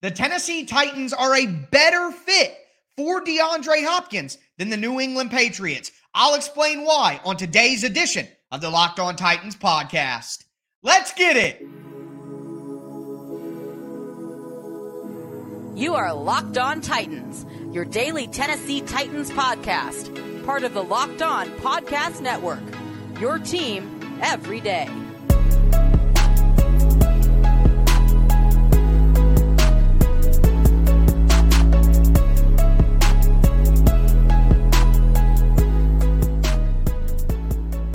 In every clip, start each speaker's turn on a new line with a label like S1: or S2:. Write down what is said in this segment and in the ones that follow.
S1: The Tennessee Titans are a better fit for DeAndre Hopkins than the New England Patriots. I'll explain why on today's edition of the Locked On Titans podcast. Let's get it.
S2: You are Locked On Titans, your daily Tennessee Titans podcast, part of the Locked On Podcast Network. Your team every day.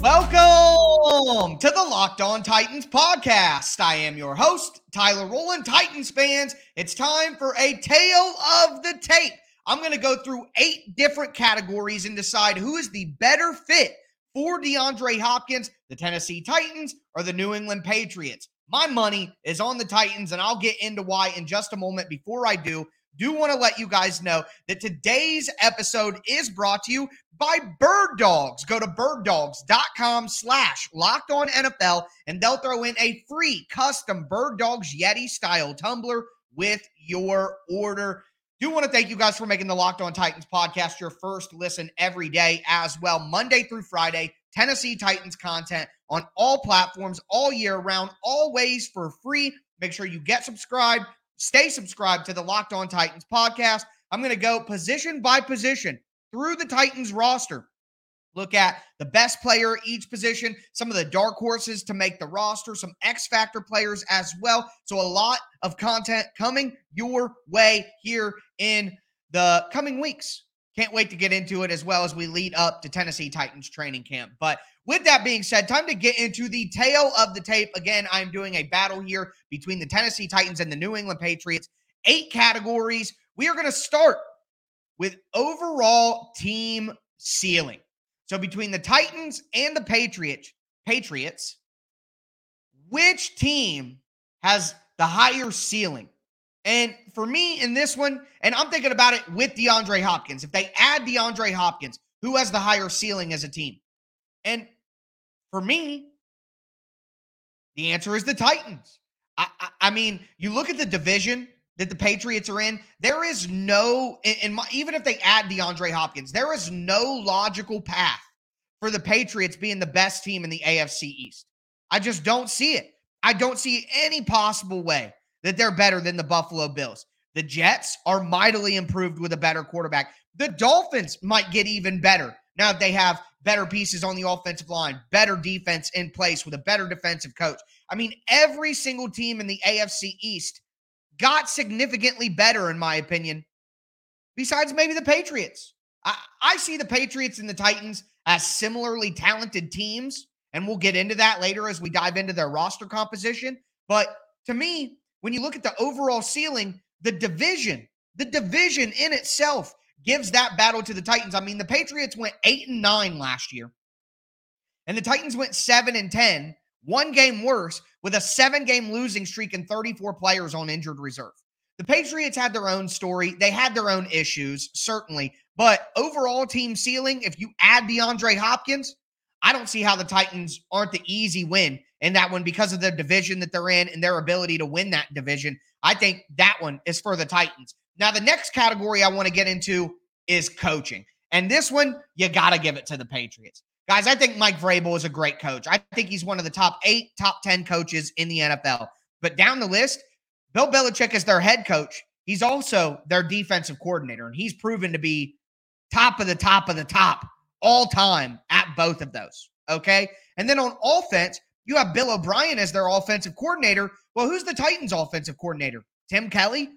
S1: Welcome to the Locked On Titans podcast. I am your host, Tyler Rowland. Titans fans, it's time for a tale of the tape. I'm going to go through eight different categories and decide who is the better fit for DeAndre Hopkins, the Tennessee Titans, or the New England Patriots. My money is on the Titans, and I'll get into why in just a moment. Before I do, do want to let you guys know that today's episode is brought to you by Bird Dogs. Go to birddogs.com slash locked on NFL and they'll throw in a free custom Bird Dogs Yeti style tumbler with your order. Do want to thank you guys for making the Locked On Titans podcast your first listen every day as well, Monday through Friday. Tennessee Titans content on all platforms all year round, always for free. Make sure you get subscribed, stay subscribed to the Locked On Titans podcast. I'm going to go position by position through the Titans roster. Look at the best player each position, some of the dark horses to make the roster, some X Factor players as well. So, a lot of content coming your way here in the coming weeks. Can't wait to get into it as well as we lead up to Tennessee Titans training camp. But with that being said, time to get into the tale of the tape. Again, I'm doing a battle here between the Tennessee Titans and the New England Patriots. Eight categories. We are going to start with overall team ceiling. So between the Titans and the Patriots, Patriots, which team has the higher ceiling? And for me in this one, and I'm thinking about it with DeAndre Hopkins. If they add DeAndre Hopkins, who has the higher ceiling as a team? And for me, the answer is the Titans. I, I, I mean, you look at the division that the Patriots are in, there is no, in my, even if they add DeAndre Hopkins, there is no logical path for the Patriots being the best team in the AFC East. I just don't see it. I don't see any possible way that they're better than the Buffalo Bills. The Jets are mightily improved with a better quarterback. The Dolphins might get even better now that they have better pieces on the offensive line, better defense in place with a better defensive coach. I mean, every single team in the AFC East got significantly better, in my opinion, besides maybe the Patriots. I, I see the Patriots and the Titans as similarly talented teams, and we'll get into that later as we dive into their roster composition. But to me, when you look at the overall ceiling, the division, the division in itself gives that battle to the Titans. I mean, the Patriots went eight and nine last year, and the Titans went seven and 10, one game worse, with a seven game losing streak and 34 players on injured reserve. The Patriots had their own story. They had their own issues, certainly. But overall team ceiling, if you add DeAndre Hopkins, I don't see how the Titans aren't the easy win in that one because of the division that they're in and their ability to win that division. I think that one is for the Titans. Now, the next category I want to get into is coaching. And this one, you got to give it to the Patriots. Guys, I think Mike Vrabel is a great coach. I think he's one of the top eight, top 10 coaches in the NFL. But down the list, Bill Belichick is their head coach. He's also their defensive coordinator, and he's proven to be top of the top of the top all time at both of those. Okay. And then on offense, you have Bill O'Brien as their offensive coordinator. Well, who's the Titans' offensive coordinator? Tim Kelly.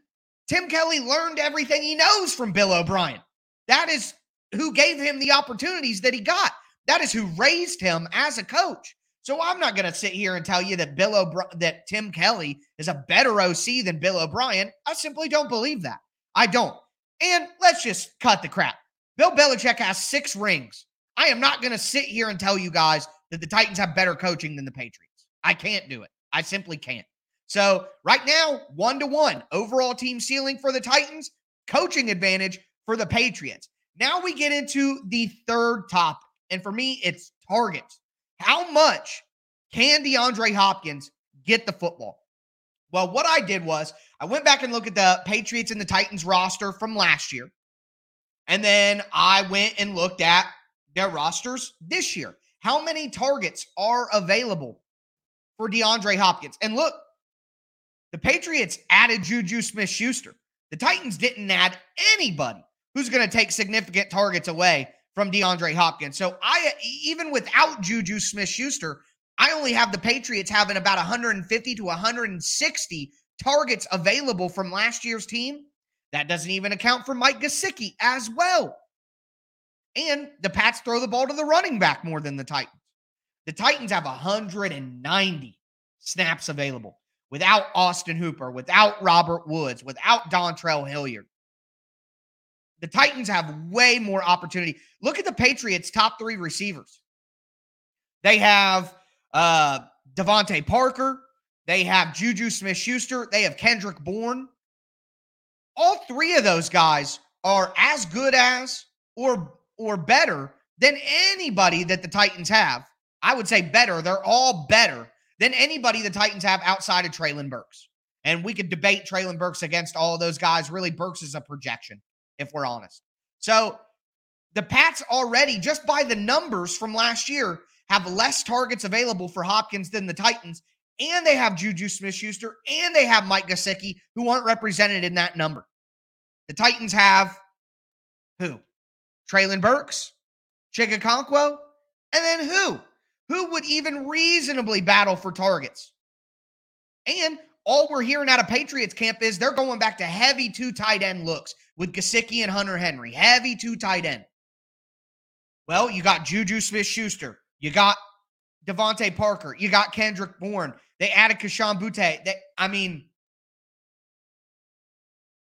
S1: Tim Kelly learned everything he knows from Bill O'Brien. That is who gave him the opportunities that he got. That is who raised him as a coach. So I'm not going to sit here and tell you that Bill O'Brien, that Tim Kelly is a better OC than Bill O'Brien. I simply don't believe that. I don't. And let's just cut the crap. Bill Belichick has six rings. I am not going to sit here and tell you guys that the Titans have better coaching than the Patriots. I can't do it. I simply can't. So right now, one to one overall team ceiling for the Titans, coaching advantage for the Patriots. Now we get into the third topic. And for me, it's targets. How much can DeAndre Hopkins get the football? Well, what I did was I went back and looked at the Patriots and the Titans roster from last year. And then I went and looked at their rosters this year. How many targets are available for DeAndre Hopkins? And look, the Patriots added Juju Smith Schuster. The Titans didn't add anybody who's going to take significant targets away from DeAndre Hopkins. So I, even without Juju Smith Schuster, I only have the Patriots having about 150 to 160 targets available from last year's team. That doesn't even account for Mike Gesicki as well. And the Pats throw the ball to the running back more than the Titans. The Titans have 190 snaps available without Austin Hooper, without Robert Woods, without Dontrell Hilliard. The Titans have way more opportunity. Look at the Patriots' top three receivers. They have uh, DeVante Parker. They have Juju Smith Schuster. They have Kendrick Bourne. All three of those guys are as good as or or better than anybody that the Titans have. I would say better. They're all better than anybody the Titans have outside of Treylon Burks. And we could debate Treylon Burks against all of those guys. Really, Burks is a projection, if we're honest. So the Pats already, just by the numbers from last year, have less targets available for Hopkins than the Titans. And they have Juju Smith Schuster and they have Mike Gesicki, who aren't represented in that number. The Titans have who? Treylon Burks, Chig Okonkwo, and then who? Who would even reasonably battle for targets? And all we're hearing out of Patriots camp is they're going back to heavy two tight end looks with Gesicki and Hunter Henry. Heavy two tight end. Well, you got Juju Smith Schuster. You got DeVante Parker. You got Kendrick Bourne. They added Kayshon Boutte. They, I mean,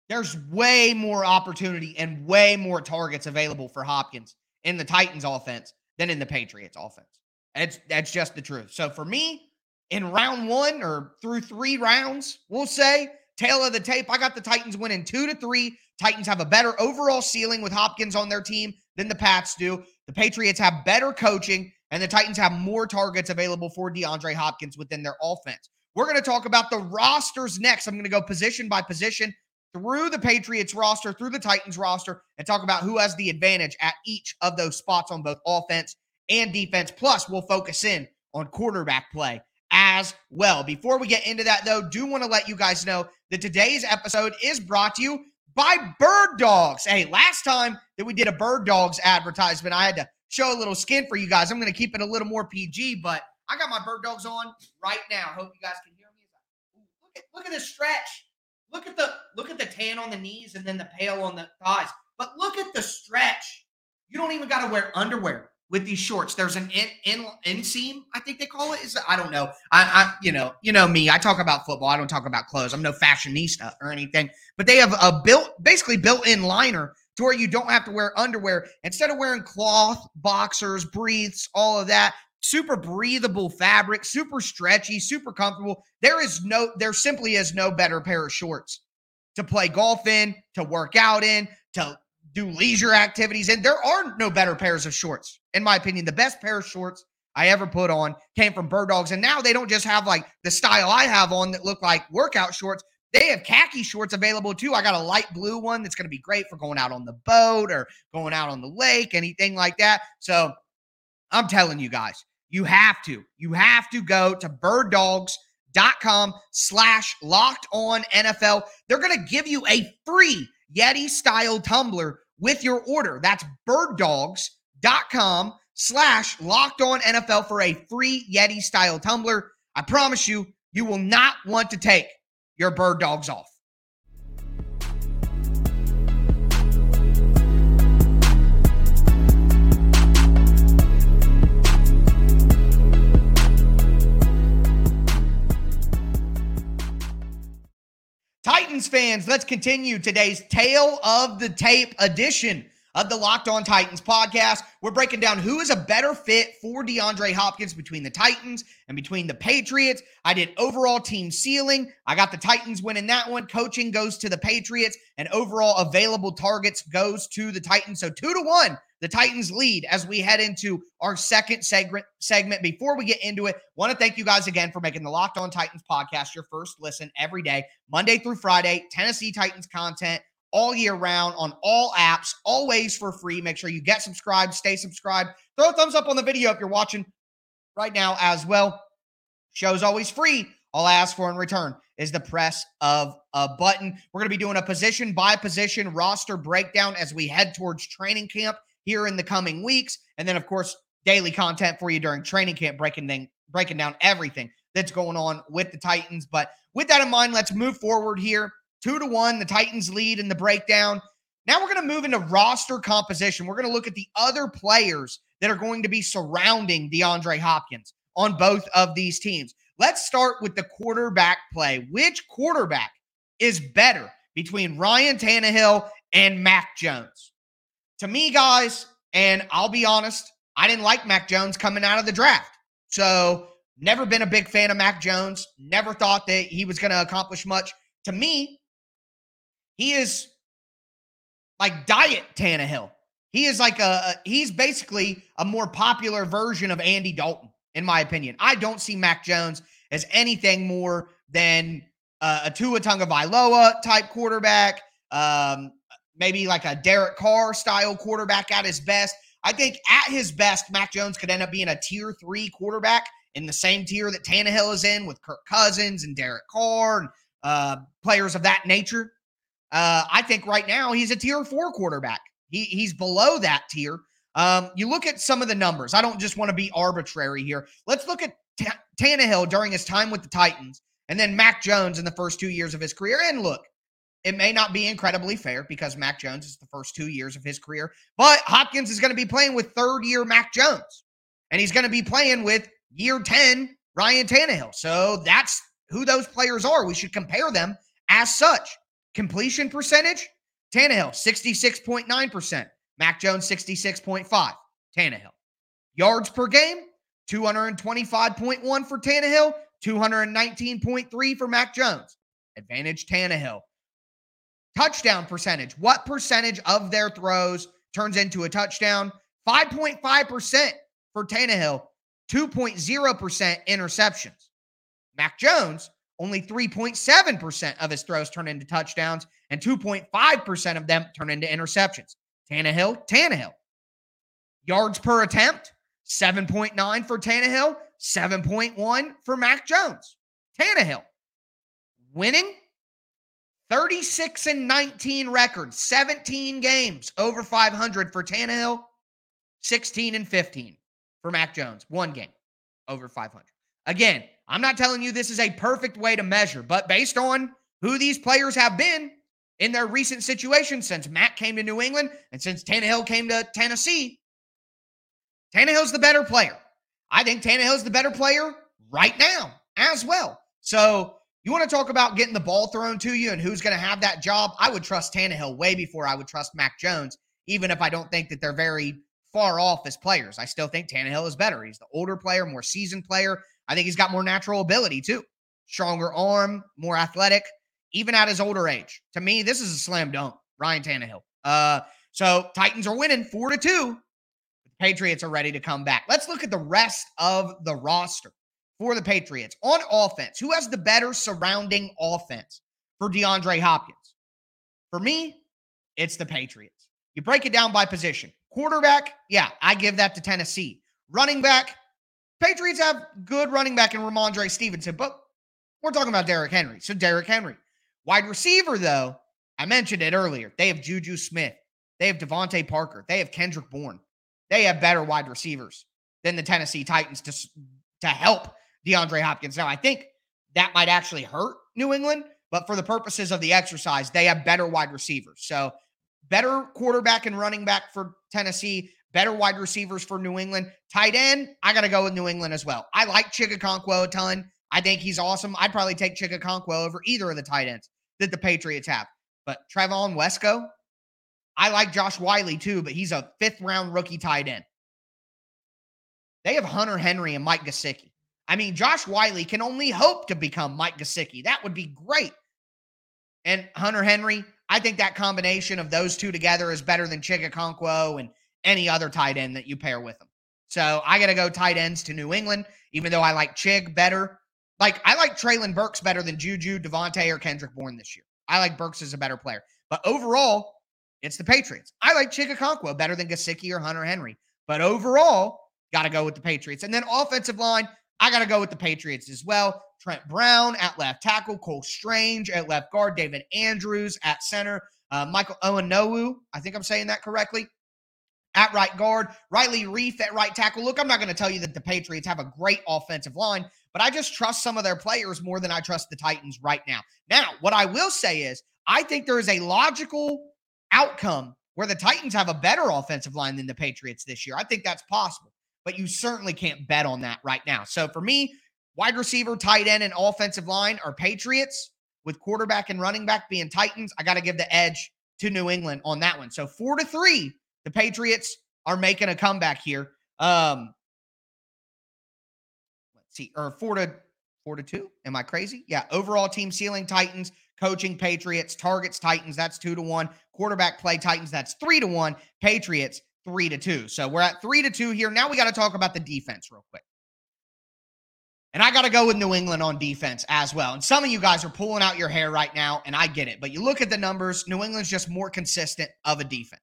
S1: there's way more opportunity and way more targets available for Hopkins in the Titans offense than in the Patriots offense. That's that's just the truth. So for me, in round one or through three rounds, we'll say tale of the tape. I got the Titans winning two to three. Titans have a better overall ceiling with Hopkins on their team than the Pats do. The Patriots have better coaching, and the Titans have more targets available for DeAndre Hopkins within their offense. We're going to talk about the rosters next. I'm going to go position by position through the Patriots roster, through the Titans roster, and talk about who has the advantage at each of those spots on both offense and defense. Plus, we'll focus in on quarterback play as well. Before we get into that, though, do want to let you guys know that today's episode is brought to you by Bird Dogs. Hey, last time that we did a Bird Dogs advertisement, I had to show a little skin for you guys. I'm going to keep it a little more PG, but I got my Bird Dogs on right now. Hope you guys can hear me. Look at, look at this stretch. Look at the look at the tan on the knees and then the pale on the thighs. But look at the stretch. You don't even got to wear underwear with these shorts. There's an in, in inseam, I think they call it. Is I don't know. I, I you know you know me. I talk about football. I don't talk about clothes. I'm no fashionista or anything. But they have a built basically built-in liner to where you don't have to wear underwear. Instead of wearing cloth, boxers, briefs, all of that, super breathable fabric, super stretchy, super comfortable. There is no, there simply is no better pair of shorts to play golf in, to work out in, to do leisure activities in. There are no better pairs of shorts, in my opinion. The best pair of shorts I ever put on came from Bird Dogs. And now they don't just have like the style I have on that look like workout shorts. They have khaki shorts available too. I got a light blue one that's going to be great for going out on the boat or going out on the lake, anything like that. So I'm telling you guys, you have to. You have to go to birddogs.com slash locked on NFL. They're going to give you a free Yeti style tumbler with your order. That's birddogs.com slash locked on NFL for a free Yeti style tumbler. I promise you, you will not want to take your bird dogs off. Fans, let's continue today's Tale of the Tape edition of the Locked On Titans podcast. We're breaking down who is a better fit for DeAndre Hopkins between the Titans and between the Patriots. I did overall team ceiling. I got the Titans winning that one. Coaching goes to the Patriots, and overall available targets goes to the Titans. So two to one the Titans lead as we head into our second segment. Segment before we get into it, want to thank you guys again for making the Locked On Titans podcast your first listen every day, Monday through Friday. Tennessee Titans content all year round on all apps, always for free. Make sure you get subscribed, stay subscribed. Throw a thumbs up on the video if you're watching right now as well. Show's always free. All I ask for in return is the press of a button. We're going to be doing a position by position roster breakdown as we head towards training camp here in the coming weeks. And then, of course, daily content for you during training camp, breaking, thing, breaking down everything that's going on with the Titans. But with that in mind, let's move forward here. Two to one, the Titans lead in the breakdown. Now we're going to move into roster composition. We're going to look at the other players that are going to be surrounding DeAndre Hopkins on both of these teams. Let's start with the quarterback play. Which quarterback is better between Ryan Tannehill and Mac Jones? To me, guys, and I'll be honest, I didn't like Mac Jones coming out of the draft. So, never been a big fan of Mac Jones. Never thought that he was going to accomplish much. To me, he is like diet Tannehill. He is like a, he's basically a more popular version of Andy Dalton, in my opinion. I don't see Mac Jones as anything more than uh, a Tua Tagovailoa type quarterback. Um, maybe like a Derek Carr style quarterback at his best. I think at his best, Mac Jones could end up being a tier three quarterback in the same tier that Tannehill is in with Kirk Cousins and Derek Carr and uh, players of that nature. Uh, I think right now he's a tier four quarterback. He, he's below that tier. Um, you look at some of the numbers. I don't just want to be arbitrary here. Let's look at T- Tannehill during his time with the Titans and then Mac Jones in the first two years of his career. And look, it may not be incredibly fair because Mac Jones is the first two years of his career, but Hopkins is going to be playing with third year Mac Jones, and he's going to be playing with year 10 Ryan Tannehill. So that's who those players are. We should compare them as such. Completion percentage Tannehill, 66.9%. Mac Jones, 66.5. Tannehill. Yards per game, 225.1 for Tannehill, 219.3 for Mac Jones. Advantage Tannehill. Touchdown percentage. What percentage of their throws turns into a touchdown? 5.5% for Tannehill, 2.0% interceptions. Mac Jones, only 3.7% of his throws turn into touchdowns, and 2.5% of them turn into interceptions. Tannehill, Tannehill. Yards per attempt, 7.9 for Tannehill, 7.1 for Mac Jones. Tannehill. Winning 36 and 19 record, 17 games over 500 for Tannehill, 16 and 15 for Mac Jones, one game over 500. Again, I'm not telling you this is a perfect way to measure, but based on who these players have been in their recent situations since Mac came to New England and since Tannehill came to Tennessee, Tannehill's the better player. I think Tannehill's the better player right now as well. So you want to talk about getting the ball thrown to you and who's going to have that job? I would trust Tannehill way before I would trust Mac Jones, even if I don't think that they're very far off as players. I still think Tannehill is better. He's the older player, more seasoned player. I think he's got more natural ability too. Stronger arm, more athletic, even at his older age. To me, this is a slam dunk. Ryan Tannehill. Uh, so Titans are winning four to two. The Patriots are ready to come back. Let's look at the rest of the roster for the Patriots on offense. Who has the better surrounding offense for DeAndre Hopkins? For me, it's the Patriots. You break it down by position. Quarterback, yeah, I give that to Tennessee. Running back, Patriots have good running back in Rhamondre Stevenson, but we're talking about Derrick Henry. So Derrick Henry. Wide receiver, though, I mentioned it earlier. They have Juju Smith. They have DeVante Parker. They have Kendrick Bourne. They have better wide receivers than the Tennessee Titans to, to help DeAndre Hopkins. Now, I think that might actually hurt New England, but for the purposes of the exercise, they have better wide receivers. So, better quarterback and running back for Tennessee, better wide receivers for New England. Tight end, I got to go with New England as well. I like Chig a ton. I think he's awesome. I'd probably take Chig over either of the tight ends that the Patriots have. But Trevon Wesco, I like Josh Whyle too, but he's a fifth round rookie tight end. They have Hunter Henry and Mike Gesicki. I mean, Josh Whyle can only hope to become Mike Gesicki. That would be great. And Hunter Henry, I think that combination of those two together is better than Chig Okonkwo and any other tight end that you pair with them. So I got to go tight ends to New England, even though I like Chig better. Like, I like Treylon Burks better than Juju, Davante, or Kendrick Bourne this year. I like Burks as a better player. But overall, it's the Patriots. I like Chig Okonkwo better than Gesicki or Hunter Henry. But overall, got to go with the Patriots. And then offensive line, I got to go with the Patriots as well. Trent Brown at left tackle, Cole Strange at left guard, David Andrews at center, uh, Michael Onwenu, I think I'm saying that correctly, at right guard, Riley Reiff at right tackle. Look, I'm not going to tell you that the Patriots have a great offensive line, but I just trust some of their players more than I trust the Titans right now. Now, what I will say is, I think there is a logical outcome where the Titans have a better offensive line than the Patriots this year. I think that's possible but you certainly can't bet on that right now. So for me, wide receiver, tight end, and offensive line are Patriots with quarterback and running back being Titans. I got to give the edge to New England on that one. So four to three, the Patriots are making a comeback here. Um, let's see, or four to four to two. Am I crazy? Yeah. Overall team ceiling Titans, coaching Patriots, targets Titans. That's two to one. Quarterback play Titans. That's three to one. Patriots three to two. So we're at three to two here. Now we got to talk about the defense real quick. And I got to go with New England on defense as well. And some of you guys are pulling out your hair right now, and I get it. But you look at the numbers, New England's just more consistent of a defense.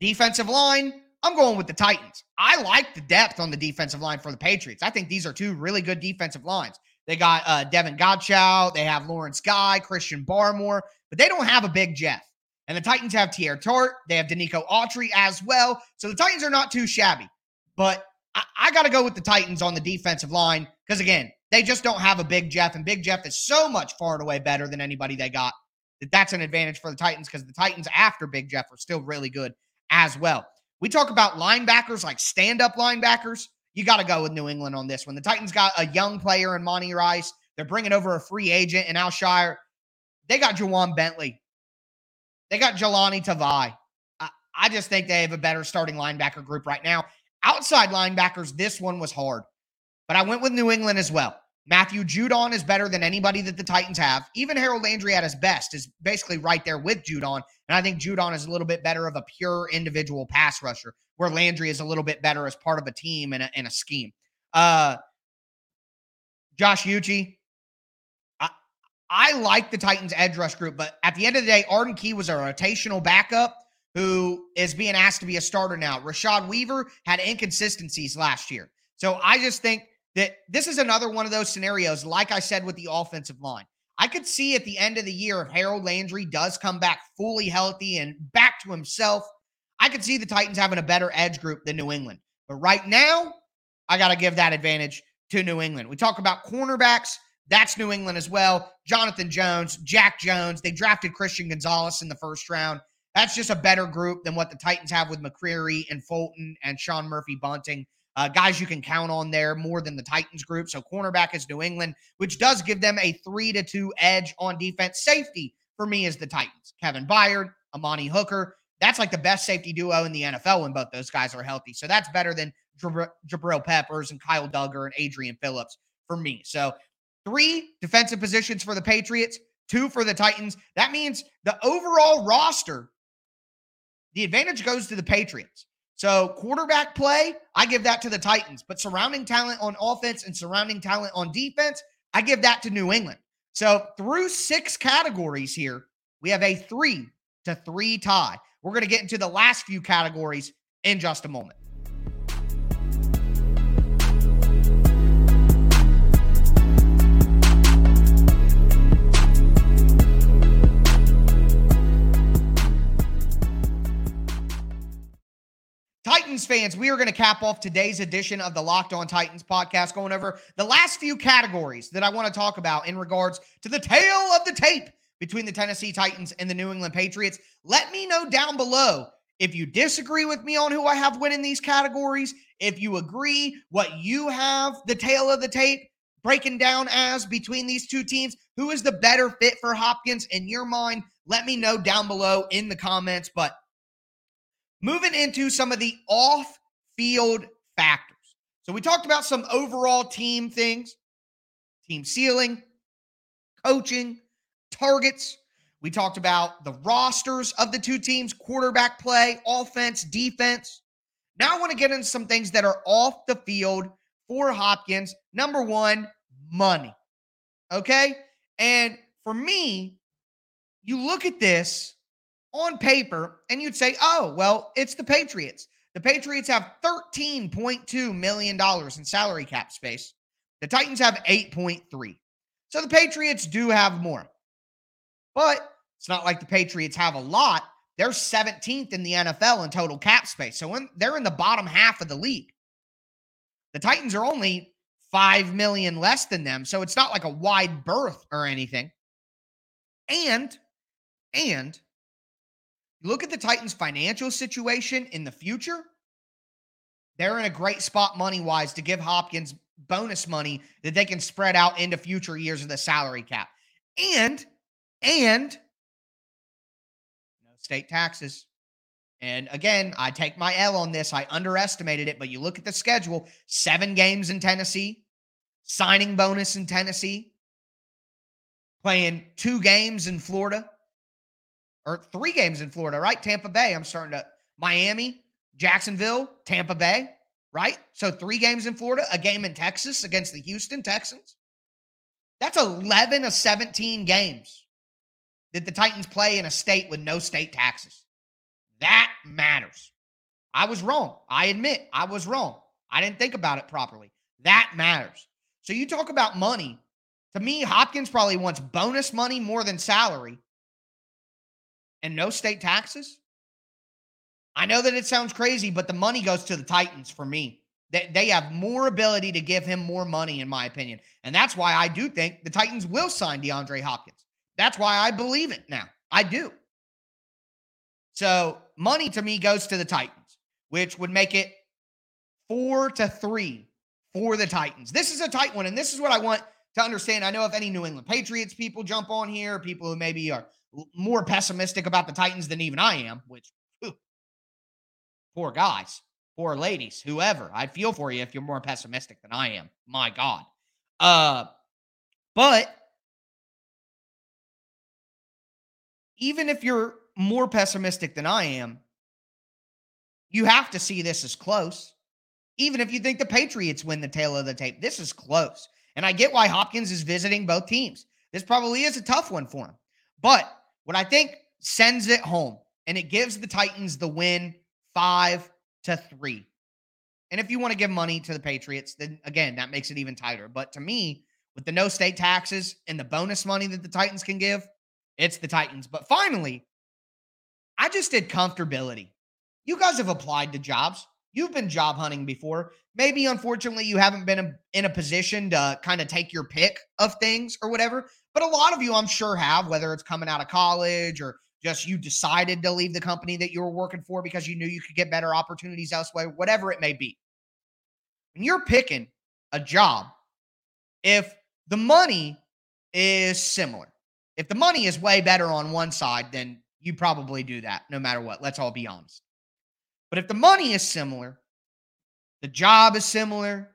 S1: Defensive line, I'm going with the Titans. I like the depth on the defensive line for the Patriots. I think these are two really good defensive lines. They got uh, Davon Godchaux, they have Lawrence Guy, Christian Barmore, but they don't have a big Jeff. And the Titans have Teair Tart. They have Denico Autry as well. So the Titans are not too shabby. But I, I got to go with the Titans on the defensive line because, again, they just don't have a Big Jeff. And Big Jeff is so much far and away better than anybody they got that that's an advantage for the Titans because the Titans after Big Jeff are still really good as well. We talk about linebackers like stand up linebackers. You got to go with New England on this one. The Titans got a young player in Monty Rice. They're bringing over a free agent in Al-Shaair. They got Ja'Whaun Bentley. They got Jahlani Tavai. I, I just think they have a better starting linebacker group right now. Outside linebackers, this one was hard, but I went with New England as well. Matthew Judon is better than anybody that the Titans have. Even Harold Landry at his best is basically right there with Judon. And I think Judon is a little bit better of a pure individual pass rusher, where Landry is a little bit better as part of a team and a, and a scheme. Uh, Josh Uche, I like the Titans edge rush group, but at the end of the day, Arden Key was a rotational backup who is being asked to be a starter now. Rashad Weaver had inconsistencies last year. So I just think that this is another one of those scenarios, like I said with the offensive line. I could see at the end of the year if Harold Landry does come back fully healthy and back to himself, I could see the Titans having a better edge group than New England. But right now, I got to give that advantage to New England. We talk about cornerbacks. That's New England as well. Jonathan Jones, Jack Jones. They drafted Christian Gonzalez in the first round. That's just a better group than what the Titans have with McCreary and Fulton and Sean Murphy Bunting. Uh, guys you can count on there more than the Titans group. So cornerback is New England, which does give them a three to two edge on defense. Safety for me is the Titans. Kevin Byard, Amani Hooker. That's like the best safety duo in the NFL when both those guys are healthy. So that's better than Jabril Peppers and Kyle Dugger and Adrian Phillips for me. So three defensive positions for the Patriots, two for the Titans. That means the overall roster, the advantage goes to the Patriots. So, quarterback play, I give that to the Titans. But surrounding talent on offense and surrounding talent on defense, I give that to New England. So, through six categories here, we have a three to three tie. We're going to get into the last few categories in just a moment. Titans fans, we are going to cap off today's edition of the Locked On Titans podcast, going over the last few categories that I want to talk about in regards to the tale of the tape between the Tennessee Titans and the New England Patriots. Let me know down below if you disagree with me on who I have winning these categories, if you agree what you have the tale of the tape, breaking down as between these two teams? Who is the better fit for Hopkins in your mind? Let me know down below in the comments. But moving into some of the off field factors. So we talked about some overall team things team ceiling, coaching, targets. We talked about the rosters of the two teams, quarterback play, offense, defense. Now I want to get into some things that are off the field for Hopkins. Number one, money. Okay. And for me, you look at this on paper and you'd say, oh, well, it's the Patriots. The Patriots have $13.2 million in salary cap space. The Titans have 8.3. So the Patriots do have more. But it's not like the Patriots have a lot. They're 17th in the NFL in total cap space. So when they're in the bottom half of the league. The Titans are only 5 million less than them. So it's not like a wide berth or anything. And and look at the Titans financial situation in the future. They're in a great spot money wise to give Hopkins bonus money that they can spread out into future years of the salary cap. And and no state taxes. And again, I take my L on this. I underestimated it, but you look at the schedule seven games in Tennessee, signing bonus in Tennessee, playing two games in Florida, or three games in Florida, right? Tampa Bay. I'm starting to, Miami, Jacksonville, Tampa Bay, right? So three games in Florida, a game in Texas against the Houston Texans. That's 11 of 17 games that the Titans play in a state with no state taxes. That matters. I was wrong. I admit I was wrong. I didn't think about it properly. That matters. So you talk about money. To me, Hopkins probably wants bonus money more than salary and no state taxes. I know that it sounds crazy, but the money goes to the Titans for me. They, they have more ability to give him more money, in my opinion. And that's why I do think the Titans will sign DeAndre Hopkins. That's why I believe it now. I do. So money to me goes to the Titans, which would make it four to three for the Titans. This is a tight one, and this is what I want to understand. I know if any New England Patriots people jump on here, people who maybe are more pessimistic about the Titans than even I am, which whew, poor guys, poor ladies, whoever. I feel for you if you're more pessimistic than I am. My God. Uh, but even if you're more pessimistic than I am, you have to see this as close. Even if you think the Patriots win the tale of the tape, this is close. And I get why Hopkins is visiting both teams. This probably is a tough one for him. But what I think sends it home and it gives the Titans the win five to three. And if you want to give money to the Patriots, then again, that makes it even tighter. But to me, with the no state taxes and the bonus money that the Titans can give, it's the Titans. But finally, I just did comfortability. You guys have applied to jobs. You've been job hunting before. Maybe, unfortunately, you haven't been in a position to kind of take your pick of things or whatever. But a lot of you, I'm sure, have, whether it's coming out of college or just you decided to leave the company that you were working for because you knew you could get better opportunities elsewhere, whatever it may be. When you're picking a job, if the money is similar, if the money is way better on one side, then you probably do that no matter what. Let's all be honest. But if the money is similar, the job is similar,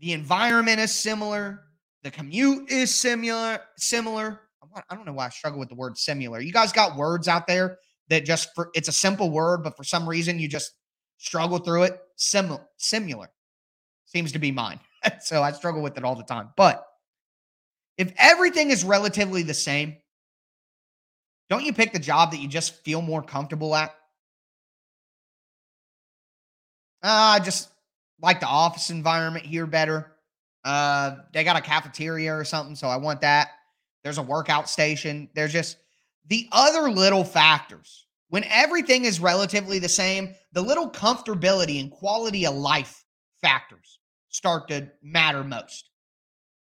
S1: the environment is similar, the commute is similar, similar. I don't know why I struggle with the word similar. You guys got words out there that just for it's a simple word, but for some reason you just struggle through it. Similar, similar seems to be mine. so I struggle with it all the time. But if everything is relatively the same, don't you pick the job that you just feel more comfortable at? Uh, I just like the office environment here better. Uh, they got a cafeteria or something, so I want that. There's a workout station. There's just the other little factors. When everything is relatively the same, the little comfortability and quality of life factors start to matter most.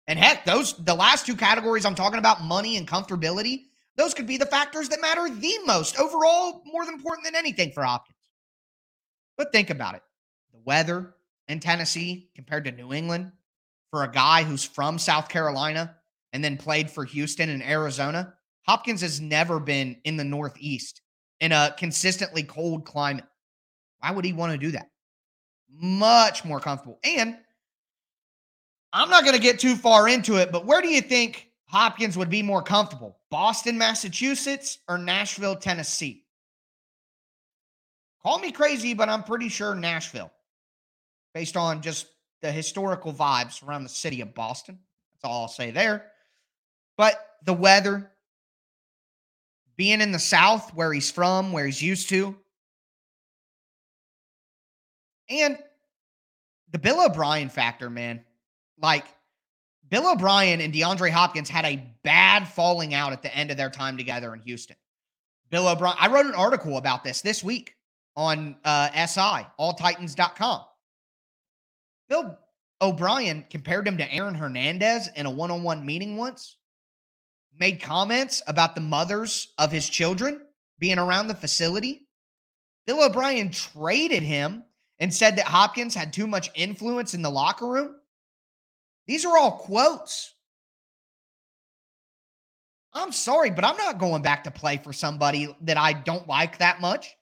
S1: And heck, those the last two categories I'm talking about, money and comfortability, those could be the factors that matter the most overall, more important than anything for Hopkins. But think about it the weather in Tennessee compared to New England, for a guy who's from South Carolina and then played for Houston and Arizona. Hopkins has never been in the Northeast in a consistently cold climate. Why would he want to do that? Much more comfortable. And I'm not going to get too far into it, but where do you think Hopkins would be more comfortable? Boston, Massachusetts, or Nashville, Tennessee? Call me crazy, but I'm pretty sure Nashville, based on just the historical vibes around the city of Boston. That's all I'll say there. But the weather, being in the South where he's from, where he's used to, and the Bill O'Brien factor, man. Like, Bill O'Brien and DeAndre Hopkins had a bad falling out at the end of their time together in Houston. Bill O'Brien, I wrote an article about this this week on uh, SI, alltitans.com. Bill O'Brien compared him to Aaron Hernandez in a one on one meeting once, made comments about the mothers of his children being around the facility. Bill O'Brien traded him and said that Hopkins had too much influence in the locker room. These are all quotes. I'm sorry, but I'm not going back to play for somebody that I don't like that much.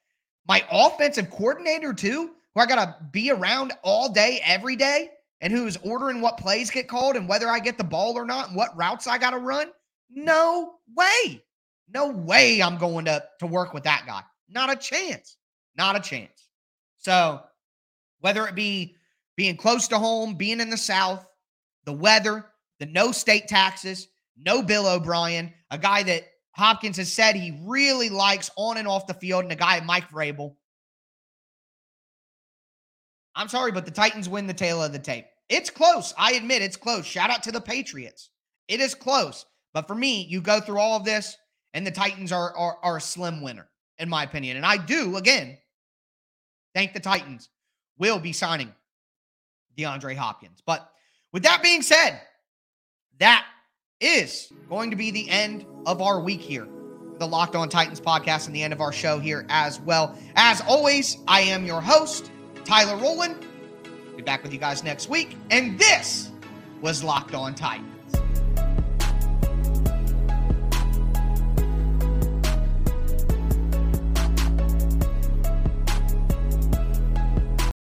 S1: My offensive coordinator, too, who I got to be around all day, every day, and who's ordering what plays get called and whether I get the ball or not and what routes I got to run. No way. No way I'm going to, to work with that guy. Not a chance. Not a chance. So, whether it be being close to home, being in the South, the weather, the no state taxes, no Bill O'Brien, a guy that Hopkins has said he really likes on and off the field, and a guy, Mike Vrabel. I'm sorry, but the Titans win the tale of the tape. It's close. I admit it's close. Shout out to the Patriots. It is close. But for me, you go through all of this, and the Titans are, are, are a slim winner, in my opinion. And I do, again, thank the Titans. Will be signing DeAndre Hopkins. But with that being said, that is going to be the end of our week here. The Locked On Titans podcast and the end of our show here as well. As always, I am your host, Tyler Rowland. Be back with you guys next week. And this was Locked On Titans.